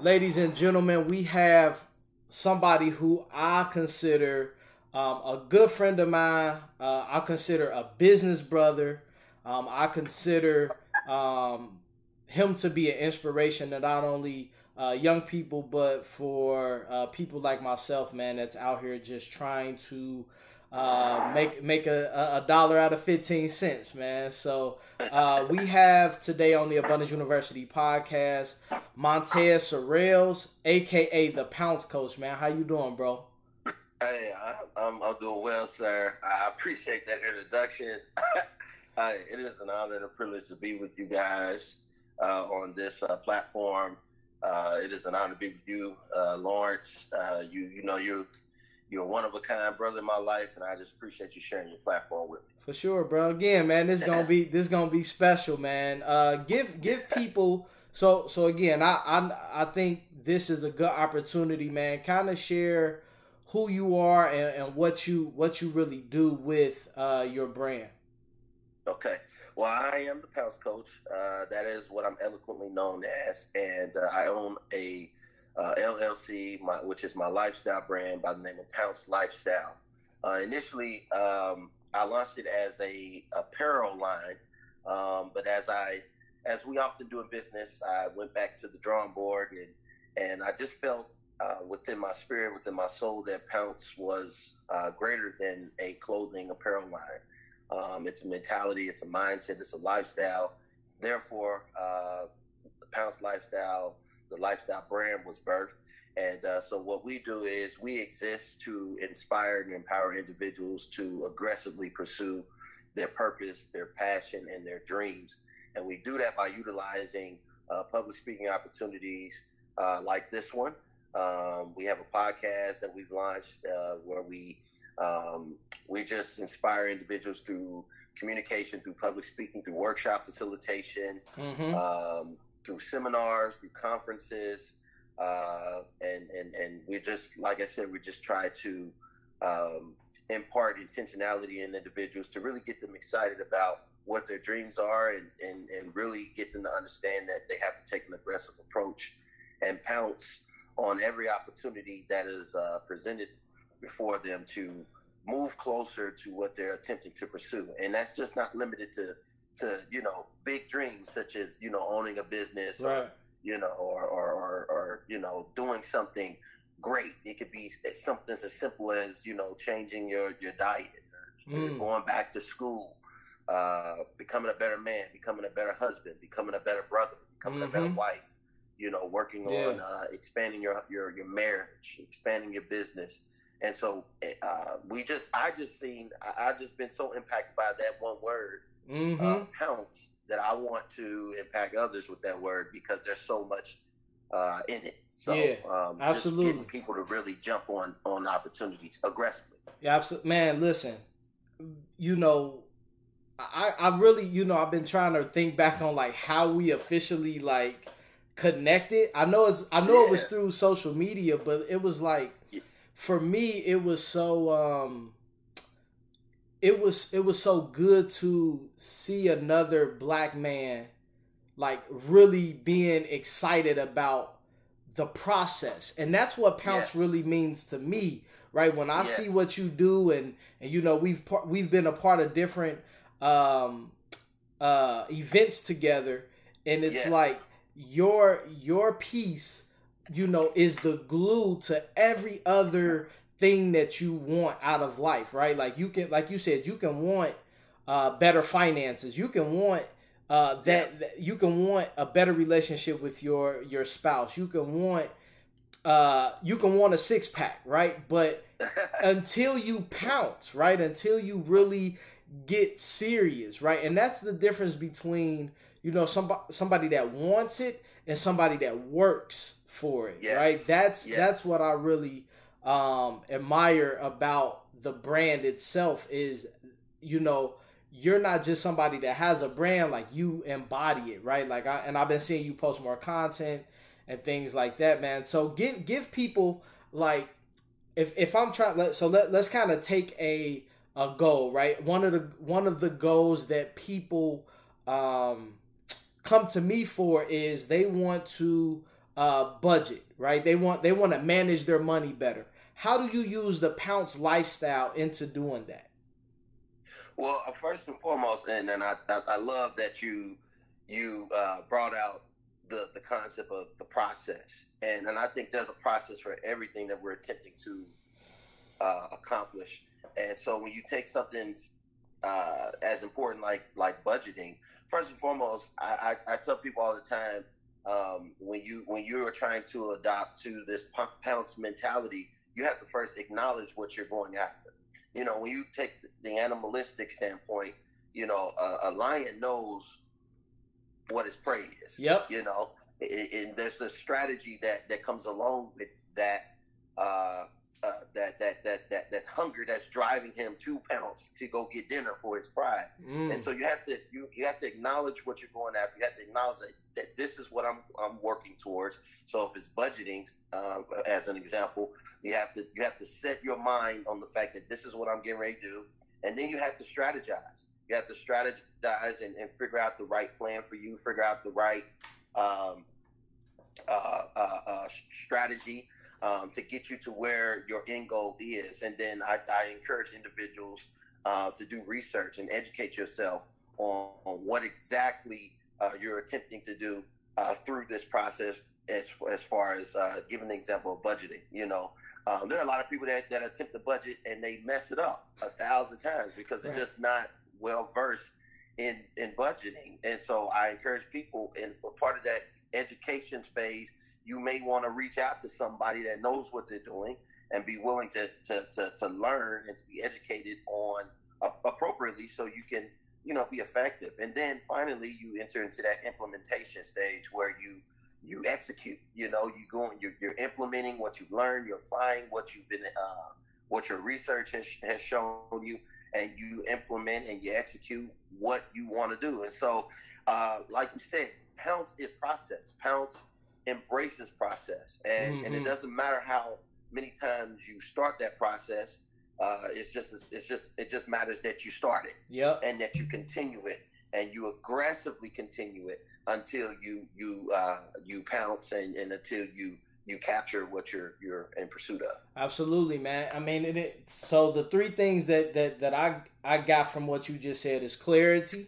ladies and gentlemen, we have somebody who I consider um, a good friend of mine. Uh, I consider a business brother. Um, I consider um, him to be an inspiration to not only uh, young people, but for uh, people like myself, man, that's out here just trying to uh, make make a, a dollar out of 15 cents, man. So uh, we have today on the Abundance University podcast, Montez Sorrells, aka the Pounce Coach, man. How you doing, bro? Hey, I, am I'm doing well, sir. I appreciate that introduction. it is an honor and a privilege to be with you guys uh, on this uh, platform. Uh, it is an honor to be with you, uh, Lawrence. Uh, you you know you you're one of a kind brother in my life, and I just appreciate you sharing your platform with me. For sure, bro. Again, man, this gonna be this gonna be special, man. Uh, give give people so so again, I I I think this is a good opportunity, man. Kind of share who you are and, and what you what you really do with uh, your brand. Okay. Well, I am the Pounce Coach. Uh, that is what I'm eloquently known as, and uh, I own a uh, LLC, my, which is my lifestyle brand by the name of Pounce Lifestyle. Uh, initially, um, I launched it as a apparel line, um, but as I, as we often do in business, I went back to the drawing board and and I just felt uh, within my spirit, within my soul, that Pounce was uh, greater than a clothing apparel line. Um, it's a mentality, it's a mindset, it's a lifestyle. Therefore, uh, Pounce lifestyle the lifestyle brand was birthed. And uh, so, what we do is we exist to inspire and empower individuals to aggressively pursue their purpose, their passion, and their dreams. And we do that by utilizing uh, public speaking opportunities uh, like this one. Um, we have a podcast that we've launched uh, where we um, we just inspire individuals through communication, through public speaking, through workshop facilitation, mm-hmm. um, through seminars, through conferences, uh, and and and we just like I said, we just try to um, impart intentionality in individuals to really get them excited about what their dreams are and, and, and really get them to understand that they have to take an aggressive approach and pounce on every opportunity that is uh, presented before them to move closer to what they're attempting to pursue. And that's just not limited to to you know big dreams such as you know owning a business right. or you know or, or, or, or you know doing something great it could be something as simple as you know changing your your diet or mm. going back to school uh, becoming a better man becoming a better husband becoming a better brother becoming mm-hmm. a better mm-hmm. wife you know working yeah. on uh, expanding your, your your marriage expanding your business and so uh, we just i just seen I, I just been so impacted by that one word mm-hmm. uh, pounce that I want to impact others with that word because there's so much uh, in it. So yeah, um, absolutely. just getting people to really jump on on opportunities aggressively. Yeah, absolutely. Man, listen, you know, I I really you know I've been trying to think back on like how we officially like connected. I know it's I know yeah. it was through social media, but it was like for me it was so um it was it was so good to see another black man like really being excited about the process and that's what pounce yes. really means to me right when i yes. see what you do and and you know we've we've been a part of different um uh events together and it's yes. like your your piece you know is the glue to every other thing that you want out of life, right? Like you can, like you said, you can want uh, better finances. You can want uh, that, that you can want a better relationship with your your spouse. You can want uh, you can want a six pack, right? But until you pounce, right? Until you really get serious, right? And that's the difference between you know somebody somebody that wants it and somebody that works for it, yes. right? That's yes. that's what I really um, admire about the brand itself is, you know, you're not just somebody that has a brand, like you embody it, right? Like I and I've been seeing you post more content and things like that, man. So give give people like if if I'm trying let so let, let's kind of take a a goal, right? One of the one of the goals that people um come to me for is they want to uh, budget, right? They want they want to manage their money better. How do you use the Pounce lifestyle into doing that? Well, uh, first and foremost, and, and I, I, I love that you you uh, brought out the the concept of the process, and and I think there's a process for everything that we're attempting to uh, accomplish. And so when you take something uh, as important like like budgeting, first and foremost, I, I, I tell people all the time um, when you when you are trying to adopt to this Pounce mentality, you have to first acknowledge what you're going after you know, when you take the animalistic standpoint, you know, a, a lion knows what his prey is. Yep. You know, and, and there's a strategy that that comes along with that. Uh, uh, that that that that that hunger that's driving him to pounce to go get dinner for his pride. Mm. And so you have to you you have to acknowledge what you're going after. You have to acknowledge that, that this is what I'm I'm working towards. So if it's budgeting, um, as an example, you have to you have to set your mind on the fact that this is what I'm getting ready to do, and then you have to strategize. You have to strategize and, and figure out the right plan for you. Figure out the right um, uh, uh, uh, strategy um, to get you to where your end goal is. And then I, I encourage individuals uh, to do research and educate yourself on, on what exactly uh, you're attempting to do uh, through this process. As, as far as uh, giving an example of budgeting, you know, um, there are a lot of people that, that attempt to budget and they mess it up a thousand times because they're just not well versed in in budgeting. And so I encourage people, and part of that education phase you may want to reach out to somebody that knows what they're doing and be willing to to, to, to learn and to be educated on uh, appropriately so you can you know be effective. And then finally you enter into that implementation stage where you you execute you know you going you're, you're implementing what you've learned you're applying what you've been uh, what your research has, has shown you and you implement and you execute what you want to do. And so uh, like you said pounce is process. Pounce embrace this process, and mm-hmm. and it mm-hmm. doesn't matter how many times you start that process. Uh, it's just it's just it just matters that you start it, yep. and that you continue it, and you aggressively continue it until you you uh, you pounce and, and until you you capture what you're you're in pursuit of. Absolutely, man. I mean, it, so the three things that that that I I got from what you just said is clarity,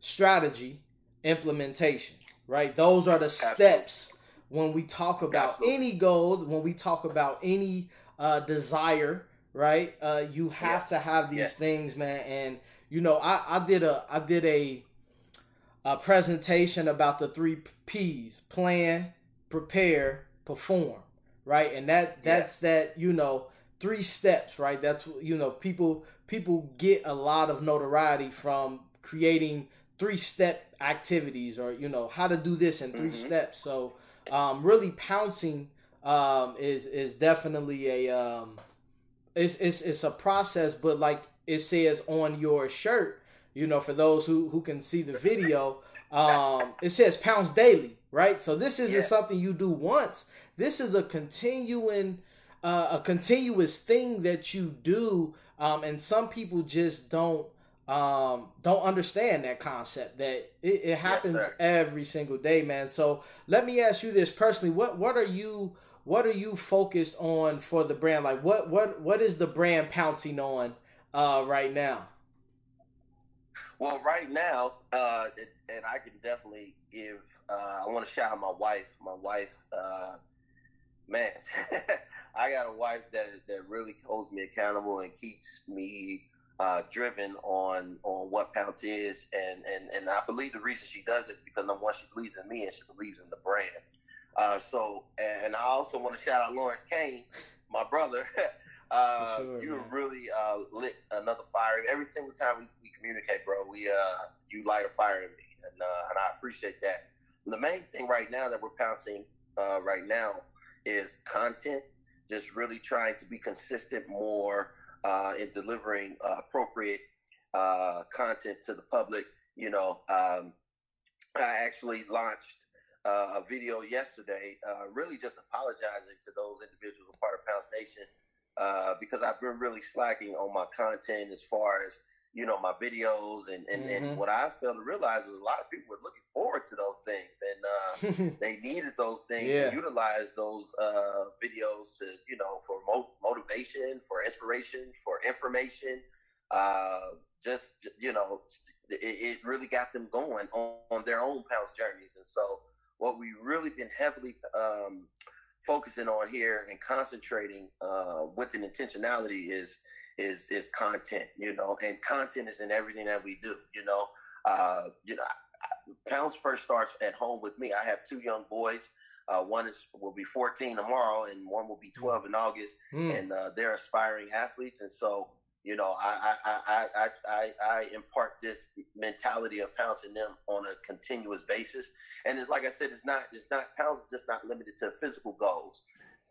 strategy, implementation. Right? Those are the Absolutely. steps when we talk about Absolutely. any goal, when we talk about any uh, desire, right? Uh, you have yes. to have these yes. things, man. And you know, I, I did a I did a a presentation about the three P's: plan, prepare, perform. Right, and that that's yeah. that you know three steps. Right, that's you know people people get a lot of notoriety from creating three step activities or you know how to do this in 3 mm-hmm. steps. So um, really pouncing um, is is definitely a um, it's, it's it's a process, but like it says on your shirt, you know, for those who who can see the video, um, it says pounce daily, right? So this isn't yeah. something you do once. This is a continuing uh, a continuous thing that you do, um, and some people just don't um, don't understand that concept that it, it happens yes, every single day, man. So let me ask you this personally: what what are you what are you focused on for the brand? Like what what what is the brand pouncing on uh, right now? Well, right now, uh, it, and I can definitely give. Uh, I want to shout out my wife. My wife, uh, man, I got a wife that that really holds me accountable and keeps me uh, driven on on what Pounce is, and, and and I believe the reason she does it because number one, she believes in me and she believes in the brand. Uh, so, and I also want to shout out Lawrence Kane, my brother. uh, sure, you man. really uh, lit another fire. Every single time we, we communicate, bro, we uh, you light a fire in me, and uh, and I appreciate that. The main thing right now that we're pouncing uh, right now is content. Just really trying to be consistent more uh, in delivering uh, appropriate uh, content to the public. You know, um, I actually launched uh, a video yesterday, uh, really just apologizing to those individuals who are part of Pounce Nation uh, because I've been really slacking on my content as far as you know, my videos and, and, mm-hmm. and what I failed to realize was a lot of people were looking forward to those things and uh, they needed those things yeah. to utilize those uh, videos to, you know, for mo- motivation, for inspiration, for information. Uh, just, you know, it, it, really got them going on, on their own pounce journeys. And so what we've really been heavily um, focusing on here and concentrating uh, with an intentionality is is is content, you know, and content is in everything that we do, you know. Uh, you know, Pounce first starts at home with me. I have two young boys. Uh, one is will be 14 tomorrow, and one will be 12 in August, mm. and uh, they're aspiring athletes. And so, you know, I I, I I I I impart this mentality of pouncing them on a continuous basis. And it's like I said, it's not it's not pounce is just not limited to physical goals.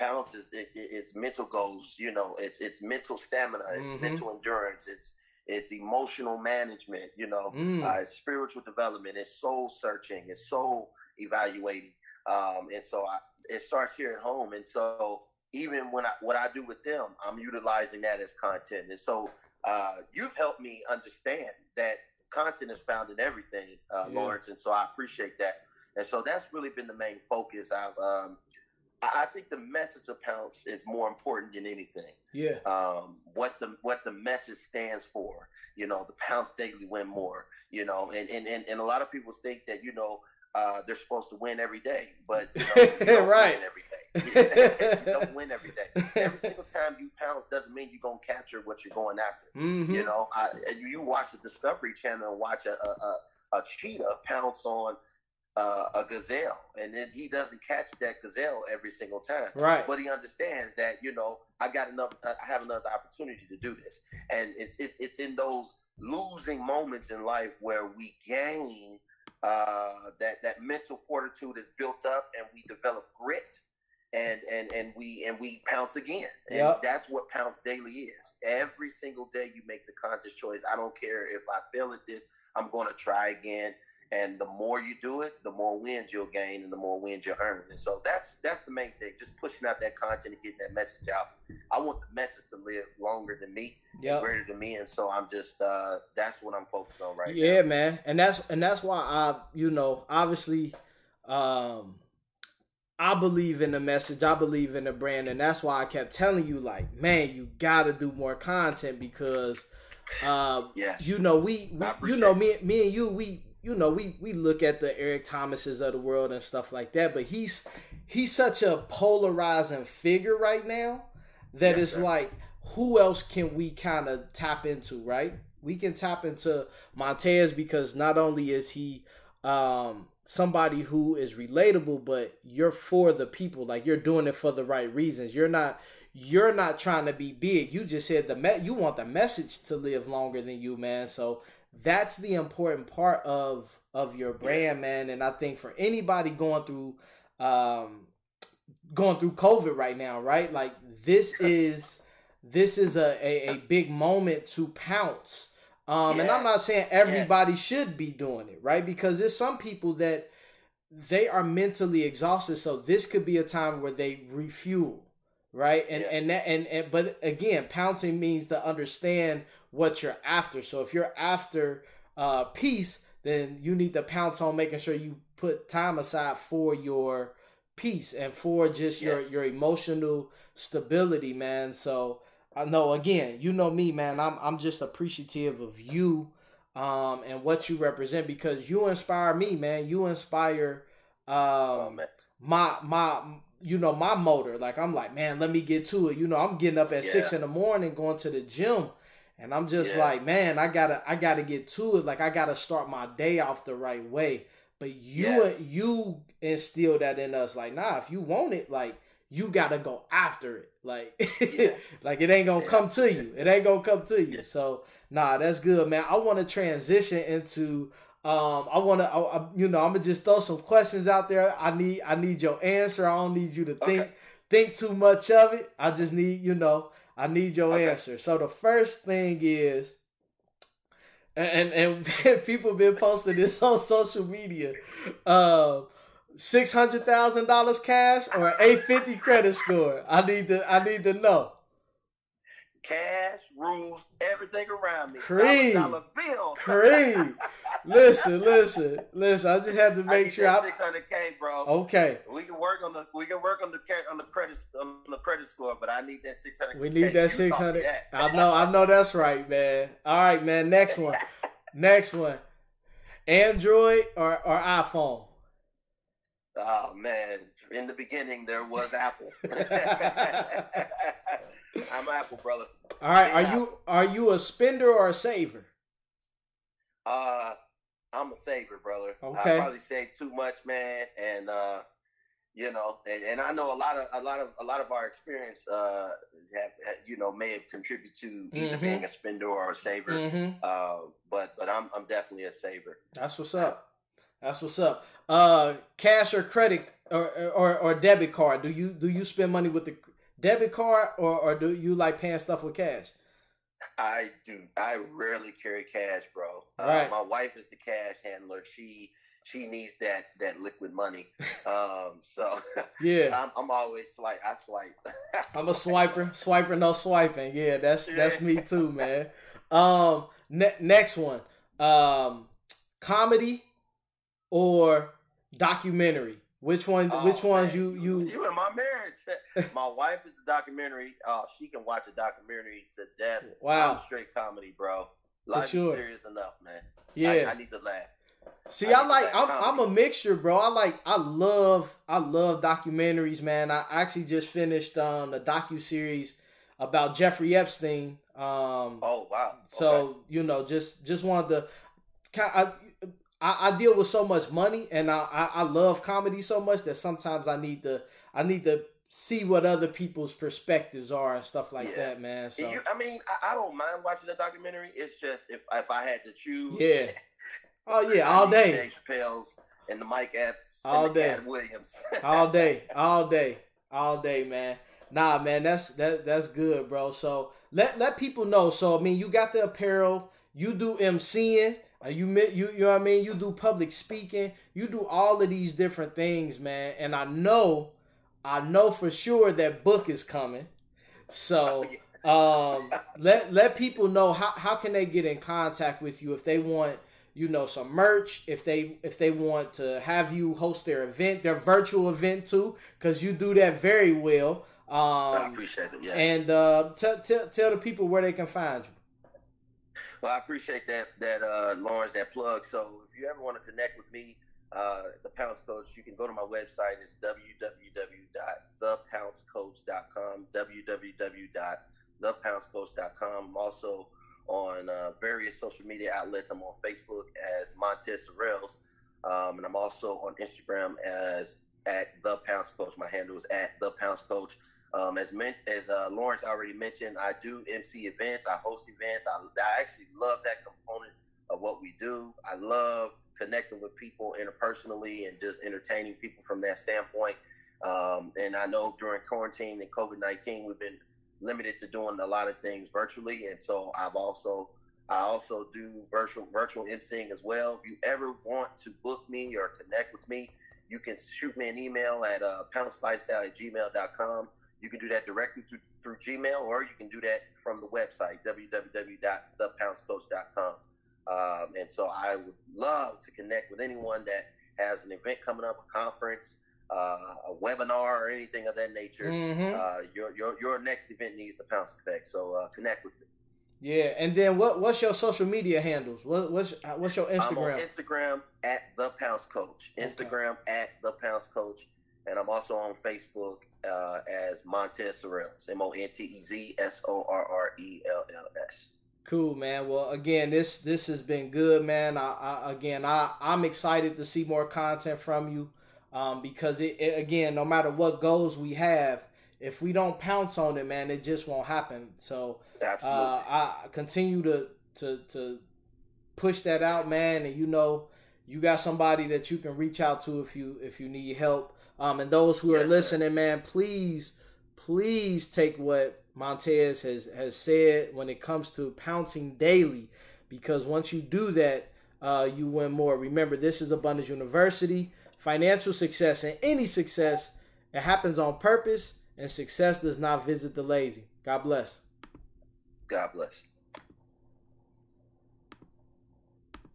Pounce is it, it's mental goals. You know, it's it's mental stamina, it's mm-hmm. mental endurance, it's it's emotional management. You know, mm. uh, it's spiritual development, it's soul searching, it's soul evaluating. Um, and so I, it starts here at home. And so even when I what I do with them, I'm utilizing that as content. And so uh, you've helped me understand that content is found in everything, uh, yeah. Lawrence. And so I appreciate that. And so that's really been the main focus. I've um, I think the message of Pounce is more important than anything. Yeah. Um, what the what the message stands for, you know, the Pounce Daily Win More, you know, and and, and, and a lot of people think that, you know, uh, they're supposed to win every day, but you know, right. win every day. you don't win every day. Every single time you pounce doesn't mean you're gonna capture what you're going after. Mm-hmm. You know, I, you watch the Discovery Channel and watch a, a, a, a cheetah pounce on uh, a gazelle, and then he doesn't catch that gazelle every single time. Right. But he understands that you know I got enough. I have another opportunity to do this, and it's it, it's in those losing moments in life where we gain uh, that that mental fortitude is built up, and we develop grit. And, and and we and we pounce again, and yep. that's what pounce daily is. Every single day, you make the conscious choice. I don't care if I fail at this. I'm going to try again and the more you do it, the more wins you'll gain, and the more wins you'll earn. And so that's that's the main thing. Just pushing out that content and getting that message out. I want the message to live longer than me, yep. greater than me, and so I'm just uh, that's what I'm focused on right yeah, now. Yeah, man, and that's and that's why I, you know, obviously. um I believe in the message. I believe in the brand, and that's why I kept telling you, like, man, you gotta do more content because, uh, yes. you know, we, we you know, me, me and you, we you know, we we look at the Eric Thomases of the world and stuff like that, but he's he's such a polarizing figure right now that it's like who else can we kind of tap into, right? We can tap into Montez because not only is he um somebody who is relatable, but you're for the people. Like you're doing it for the right reasons. You're not you're not trying to be big. You just said the me- you want the message to live longer than you, man. So that's the important part of of your brand, man. And I think for anybody going through um going through COVID right now, right? Like this is this is a, a, a big moment to pounce. Um, yeah. and I'm not saying everybody yeah. should be doing it, right? Because there's some people that they are mentally exhausted, so this could be a time where they refuel, right? And yeah. and that and, and but again, pouncing means to understand what you're after. So if you're after uh, peace, then you need to pounce on making sure you put time aside for your peace and for just yes. your your emotional stability, man. So I know again, you know me, man. I'm I'm just appreciative of you um and what you represent because you inspire me, man. You inspire um oh, my my you know my motor. Like I'm like, man, let me get to it. You know, I'm getting up at yeah. six in the morning going to the gym and I'm just yeah. like, man, I gotta I gotta get to it. Like I gotta start my day off the right way. But you yes. you instill that in us. Like, nah, if you want it, like you gotta go after it. Like, yes. like it ain't gonna yeah. come to you. It ain't gonna come to you. So, nah, that's good, man. I want to transition into. Um, I want to, you know, I'm gonna just throw some questions out there. I need, I need your answer. I don't need you to think, okay. think too much of it. I just need, you know, I need your okay. answer. So the first thing is, and and, and people been posting this on social media. Uh, six hundred thousand dollars cash or eight fifty credit score. I need to I need to know. Cash rules everything around me. Creed. Dollar bill. Creed. listen, listen, listen. I just had to make sure. I, 600k, bro. Okay. We can work on the we can work on the on the credit on the credit score, but I need that 600. We need that 600. I know, I know that's right, man. All right, man. Next one. Next one. Android or or iPhone? Oh man, in the beginning there was Apple. I'm Apple, brother. All right, are you are you a spender or a saver? Uh, I'm a saver, brother. Okay. I probably save too much, man, and uh, you know, and, and I know a lot of a lot of a lot of our experience, uh, have, you know, may have contributed to either mm-hmm. being a spender or a saver. Mm-hmm. Uh, but but I'm I'm definitely a saver. That's what's up. That's what's up. Uh, cash or credit or, or or debit card? Do you do you spend money with the debit card or, or do you like paying stuff with cash? I do. I rarely carry cash, bro. Uh, right. my wife is the cash handler. She she needs that that liquid money. Um, so yeah, I'm, I'm always swipe. I swipe. I'm a swiper. Swiper, no swiping. Yeah, that's that's me too, man. Um, ne- next one. Um, comedy or documentary. Which one? Oh, which ones man. you you you in my marriage? my wife is a documentary. Oh, she can watch a documentary to death. Wow, I'm straight comedy, bro. Life sure. is serious enough, man. Yeah, I, I need to laugh. See, I, I like I'm I'm a mixture, bro. I like I love I love documentaries, man. I actually just finished um the docu series about Jeffrey Epstein. Um Oh wow. So, okay. you know, just just wanted to I, I, I deal with so much money and I, I, I love comedy so much that sometimes I need to I need to see what other people's perspectives are and stuff like yeah. that, man. So you, I mean, I, I, don't mind watching a documentary. It's just if if I had to choose, yeah. Oh yeah, all day. Dave Chappelle's and the Mike Epps, all day. Williams, all day, all day, all day, man. Nah, man, that's that that's good, bro. So let let people know. So I mean, you got the apparel, you do MCing. Uh, you you you know what I mean? You do public speaking. You do all of these different things, man. And I know, I know for sure that book is coming. So um, let let people know how how can they get in contact with you if they want you know some merch if they if they want to have you host their event their virtual event too because you do that very well um, I appreciate it. Yes. And uh, tell tell tell the people where they can find you. Well, I appreciate that that uh, Lawrence that plug. So if you ever want to connect with me, uh, the Pounce Coach, you can go to my website. It's www.thepouncecoach.com. www.thepouncecoach.com. I'm also on uh, various social media outlets. I'm on Facebook as Montez Sorrells, um, and I'm also on Instagram as at the Pounce Coach. My handle is at the Pounce Coach. Um, as men- as uh, Lawrence already mentioned, I do MC events. I host events. I, I actually love that component of what we do. I love connecting with people interpersonally and just entertaining people from that standpoint. Um, and I know during quarantine and COVID nineteen, we've been limited to doing a lot of things virtually, and so I've also I also do virtual virtual emceeing as well. If you ever want to book me or connect with me, you can shoot me an email at uh, pouncelifestyle at gmail.com. You can do that directly through, through Gmail, or you can do that from the website, www.thepouncecoach.com. Um, and so I would love to connect with anyone that has an event coming up, a conference, uh, a webinar, or anything of that nature. Mm-hmm. Uh, your, your, your next event needs the Pounce Effect. So uh, connect with me. Yeah, and then what? What's your social media handles? What, what's what's your Instagram? I'm on Instagram at the Pounce Coach. Instagram okay. at the Pounce Coach, and I'm also on Facebook uh, as Montez Sorrells, M O N T E Z S O R R E L L S. Cool, man. Well, again, this this has been good, man. I, I again, I I'm excited to see more content from you, um, because it, it again, no matter what goals we have, if we don't pounce on it, man, it just won't happen. So, uh, I continue to to to push that out, man, and you know, you got somebody that you can reach out to if you if you need help. Um, and those who yes, are listening, sir. man, please, please take what Montez has has said when it comes to pouncing daily, because once you do that, uh, you win more. Remember, this is Abundance University. Financial success and any success, it happens on purpose, and success does not visit the lazy. God bless. God bless.